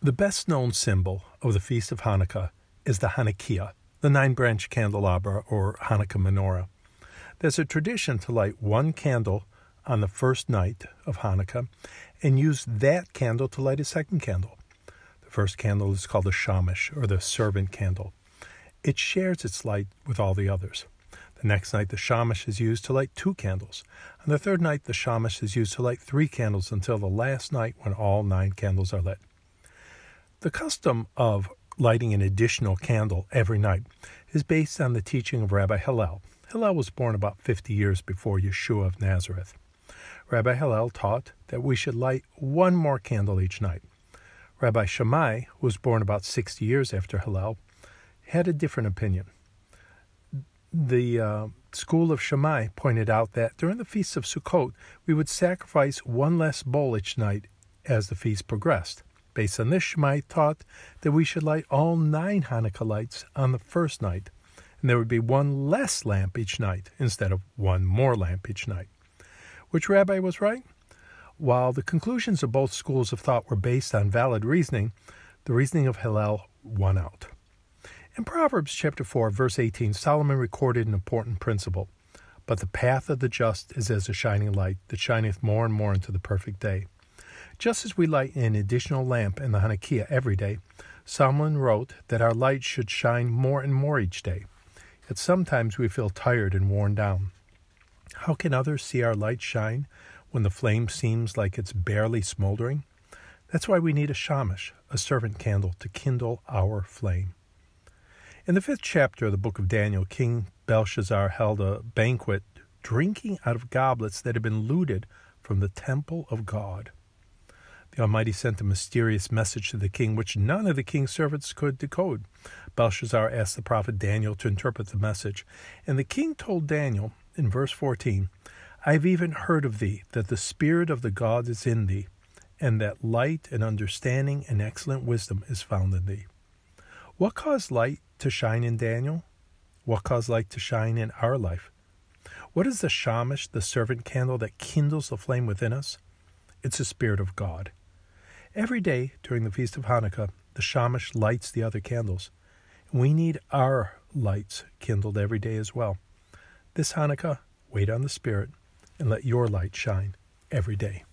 The best known symbol of the Feast of Hanukkah is the Hanukkiah, the nine branch candelabra or Hanukkah menorah. There's a tradition to light one candle on the first night of Hanukkah and use that candle to light a second candle. The first candle is called the shamash or the servant candle. It shares its light with all the others. The next night, the shamash is used to light two candles. On the third night, the shamash is used to light three candles until the last night when all nine candles are lit. The custom of lighting an additional candle every night is based on the teaching of Rabbi Hillel. Hillel was born about 50 years before Yeshua of Nazareth. Rabbi Hillel taught that we should light one more candle each night. Rabbi Shammai, who was born about 60 years after Hillel, had a different opinion. The uh, school of Shammai pointed out that during the feasts of Sukkot, we would sacrifice one less bowl each night as the feast progressed. Based on this, taught that we should light all nine Hanukkah lights on the first night, and there would be one less lamp each night instead of one more lamp each night. Which rabbi was right? While the conclusions of both schools of thought were based on valid reasoning, the reasoning of Hillel won out. In Proverbs chapter 4, verse 18, Solomon recorded an important principle. But the path of the just is as a shining light that shineth more and more into the perfect day. Just as we light an additional lamp in the Hanukkah every day, Solomon wrote that our light should shine more and more each day. Yet sometimes we feel tired and worn down. How can others see our light shine when the flame seems like it's barely smoldering? That's why we need a shamash, a servant candle, to kindle our flame. In the fifth chapter of the book of Daniel, King Belshazzar held a banquet, drinking out of goblets that had been looted from the temple of God. The Almighty sent a mysterious message to the king, which none of the king's servants could decode. Belshazzar asked the prophet Daniel to interpret the message, and the king told Daniel in verse 14, I have even heard of thee, that the Spirit of the God is in thee, and that light and understanding and excellent wisdom is found in thee. What caused light to shine in Daniel? What caused light to shine in our life? What is the shamash, the servant candle that kindles the flame within us? It's the Spirit of God. Every day during the Feast of Hanukkah, the shamash lights the other candles. We need our lights kindled every day as well. This Hanukkah, wait on the Spirit and let your light shine every day.